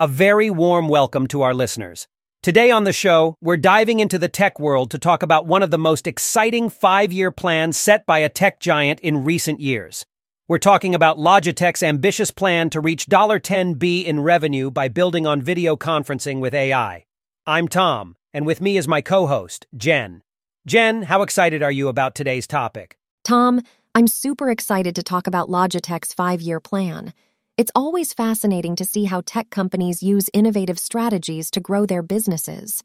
A very warm welcome to our listeners. Today on the show, we're diving into the tech world to talk about one of the most exciting five year plans set by a tech giant in recent years. We're talking about Logitech's ambitious plan to reach $10B in revenue by building on video conferencing with AI. I'm Tom, and with me is my co host, Jen. Jen, how excited are you about today's topic? Tom, I'm super excited to talk about Logitech's five year plan. It's always fascinating to see how tech companies use innovative strategies to grow their businesses.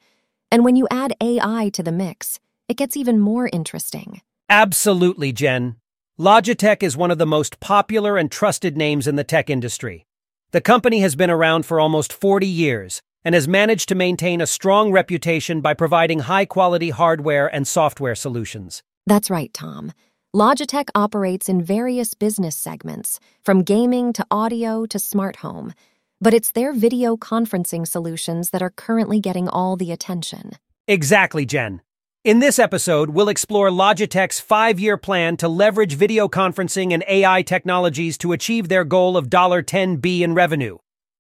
And when you add AI to the mix, it gets even more interesting. Absolutely, Jen. Logitech is one of the most popular and trusted names in the tech industry. The company has been around for almost 40 years and has managed to maintain a strong reputation by providing high quality hardware and software solutions. That's right, Tom. Logitech operates in various business segments, from gaming to audio to smart home, but it's their video conferencing solutions that are currently getting all the attention. Exactly, Jen. In this episode, we'll explore Logitech's five year plan to leverage video conferencing and AI technologies to achieve their goal of $10B in revenue.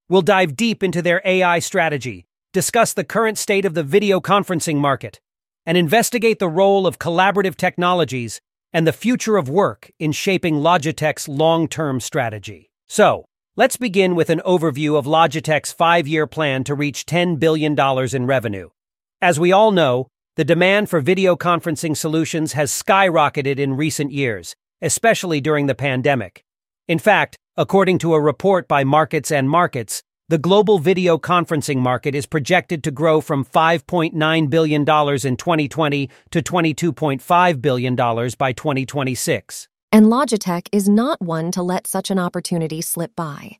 We'll dive deep into their AI strategy, discuss the current state of the video conferencing market, and investigate the role of collaborative technologies and the future of work in shaping Logitech's long term strategy. So, let's begin with an overview of Logitech's five year plan to reach $10 billion in revenue. As we all know, the demand for video conferencing solutions has skyrocketed in recent years, especially during the pandemic. In fact, according to a report by Markets and Markets, the global video conferencing market is projected to grow from $5.9 billion in 2020 to $22.5 billion by 2026. And Logitech is not one to let such an opportunity slip by.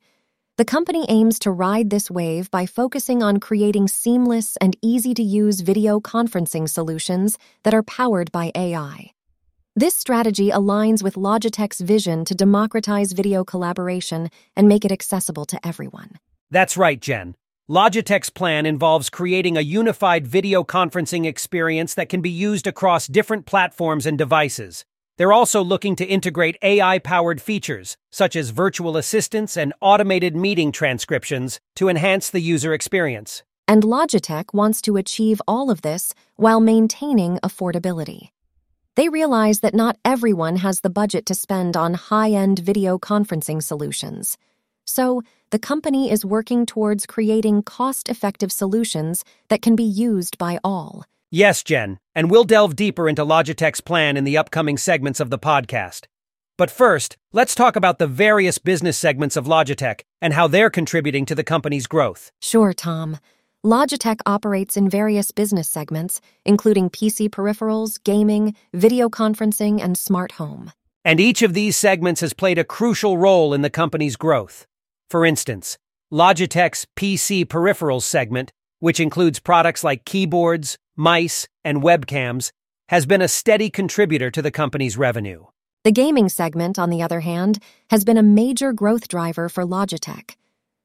The company aims to ride this wave by focusing on creating seamless and easy to use video conferencing solutions that are powered by AI. This strategy aligns with Logitech's vision to democratize video collaboration and make it accessible to everyone. That's right, Jen. Logitech's plan involves creating a unified video conferencing experience that can be used across different platforms and devices. They're also looking to integrate AI powered features, such as virtual assistants and automated meeting transcriptions, to enhance the user experience. And Logitech wants to achieve all of this while maintaining affordability. They realize that not everyone has the budget to spend on high end video conferencing solutions. So, the company is working towards creating cost effective solutions that can be used by all. Yes, Jen, and we'll delve deeper into Logitech's plan in the upcoming segments of the podcast. But first, let's talk about the various business segments of Logitech and how they're contributing to the company's growth. Sure, Tom. Logitech operates in various business segments, including PC peripherals, gaming, video conferencing, and smart home. And each of these segments has played a crucial role in the company's growth. For instance, Logitech's PC peripherals segment, which includes products like keyboards, mice, and webcams, has been a steady contributor to the company's revenue. The gaming segment, on the other hand, has been a major growth driver for Logitech.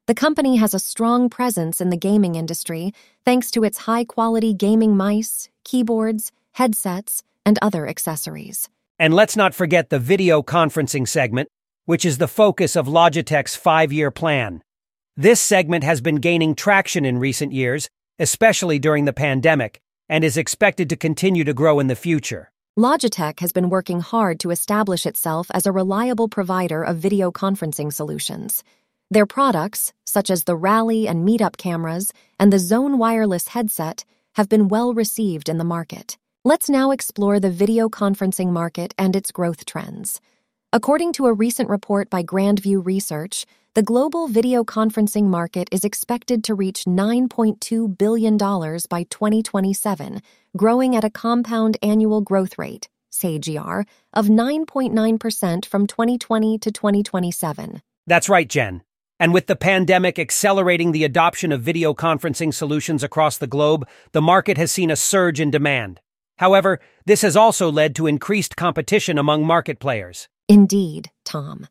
The company has a strong presence in the gaming industry thanks to its high quality gaming mice, keyboards, headsets, and other accessories. And let's not forget the video conferencing segment, which is the focus of Logitech's five year plan. This segment has been gaining traction in recent years, especially during the pandemic, and is expected to continue to grow in the future. Logitech has been working hard to establish itself as a reliable provider of video conferencing solutions. Their products, such as the Rally and Meetup cameras and the Zone wireless headset, have been well received in the market. Let's now explore the video conferencing market and its growth trends. According to a recent report by Grandview Research, the global video conferencing market is expected to reach $9.2 billion by 2027, growing at a compound annual growth rate, CAGR, of 9.9% from 2020 to 2027. That's right, Jen. And with the pandemic accelerating the adoption of video conferencing solutions across the globe, the market has seen a surge in demand. However, this has also led to increased competition among market players. Indeed, Tom.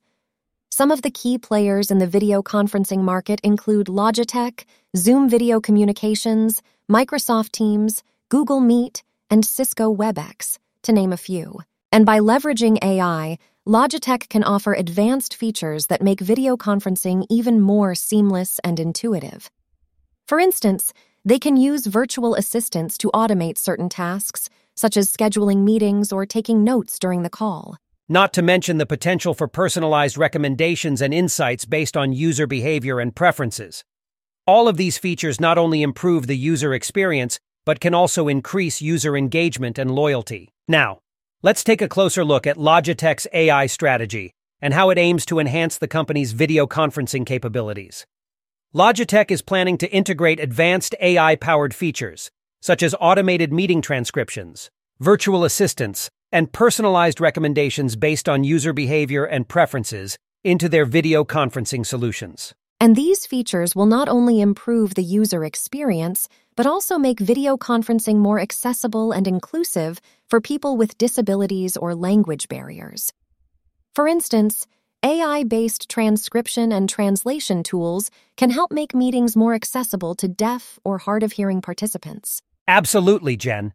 Some of the key players in the video conferencing market include Logitech, Zoom Video Communications, Microsoft Teams, Google Meet, and Cisco WebEx, to name a few. And by leveraging AI, Logitech can offer advanced features that make video conferencing even more seamless and intuitive. For instance, they can use virtual assistants to automate certain tasks, such as scheduling meetings or taking notes during the call. Not to mention the potential for personalized recommendations and insights based on user behavior and preferences. All of these features not only improve the user experience, but can also increase user engagement and loyalty. Now, let's take a closer look at Logitech's AI strategy and how it aims to enhance the company's video conferencing capabilities. Logitech is planning to integrate advanced AI powered features, such as automated meeting transcriptions, virtual assistants, and personalized recommendations based on user behavior and preferences into their video conferencing solutions. And these features will not only improve the user experience, but also make video conferencing more accessible and inclusive for people with disabilities or language barriers. For instance, AI based transcription and translation tools can help make meetings more accessible to deaf or hard of hearing participants. Absolutely, Jen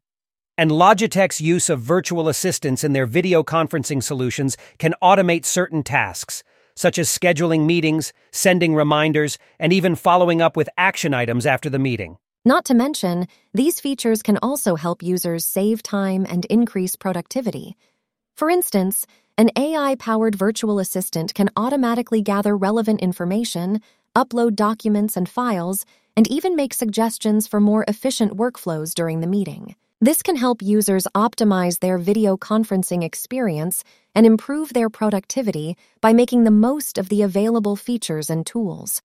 and Logitech's use of virtual assistants in their video conferencing solutions can automate certain tasks, such as scheduling meetings, sending reminders, and even following up with action items after the meeting. Not to mention, these features can also help users save time and increase productivity. For instance, an AI powered virtual assistant can automatically gather relevant information, upload documents and files, and even make suggestions for more efficient workflows during the meeting. This can help users optimize their video conferencing experience and improve their productivity by making the most of the available features and tools.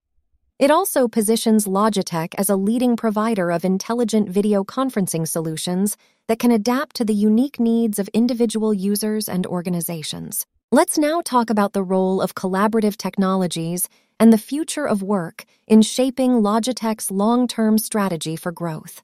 It also positions Logitech as a leading provider of intelligent video conferencing solutions that can adapt to the unique needs of individual users and organizations. Let's now talk about the role of collaborative technologies and the future of work in shaping Logitech's long term strategy for growth.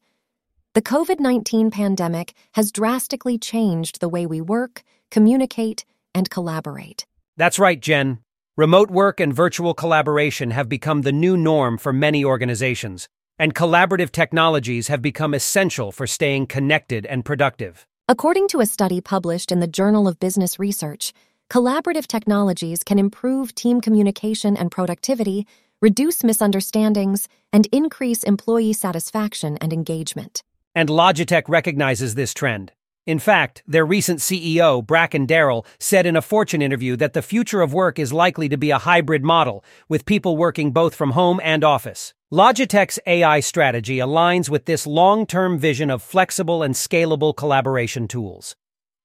The COVID 19 pandemic has drastically changed the way we work, communicate, and collaborate. That's right, Jen. Remote work and virtual collaboration have become the new norm for many organizations, and collaborative technologies have become essential for staying connected and productive. According to a study published in the Journal of Business Research, collaborative technologies can improve team communication and productivity, reduce misunderstandings, and increase employee satisfaction and engagement. And Logitech recognizes this trend. In fact, their recent CEO, Bracken Darrell, said in a Fortune interview that the future of work is likely to be a hybrid model, with people working both from home and office. Logitech's AI strategy aligns with this long term vision of flexible and scalable collaboration tools.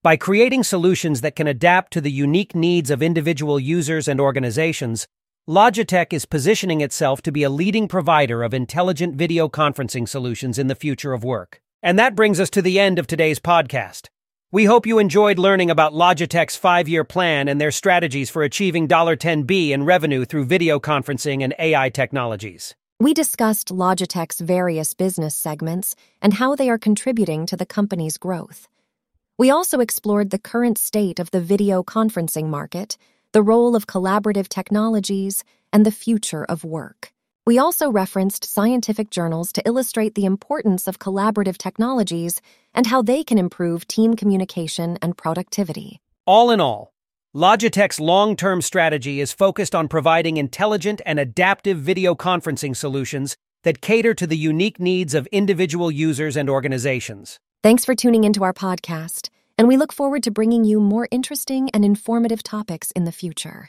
By creating solutions that can adapt to the unique needs of individual users and organizations, Logitech is positioning itself to be a leading provider of intelligent video conferencing solutions in the future of work. And that brings us to the end of today's podcast. We hope you enjoyed learning about Logitech's five year plan and their strategies for achieving $10B in revenue through video conferencing and AI technologies. We discussed Logitech's various business segments and how they are contributing to the company's growth. We also explored the current state of the video conferencing market, the role of collaborative technologies, and the future of work. We also referenced scientific journals to illustrate the importance of collaborative technologies and how they can improve team communication and productivity. All in all, Logitech's long term strategy is focused on providing intelligent and adaptive video conferencing solutions that cater to the unique needs of individual users and organizations. Thanks for tuning into our podcast, and we look forward to bringing you more interesting and informative topics in the future.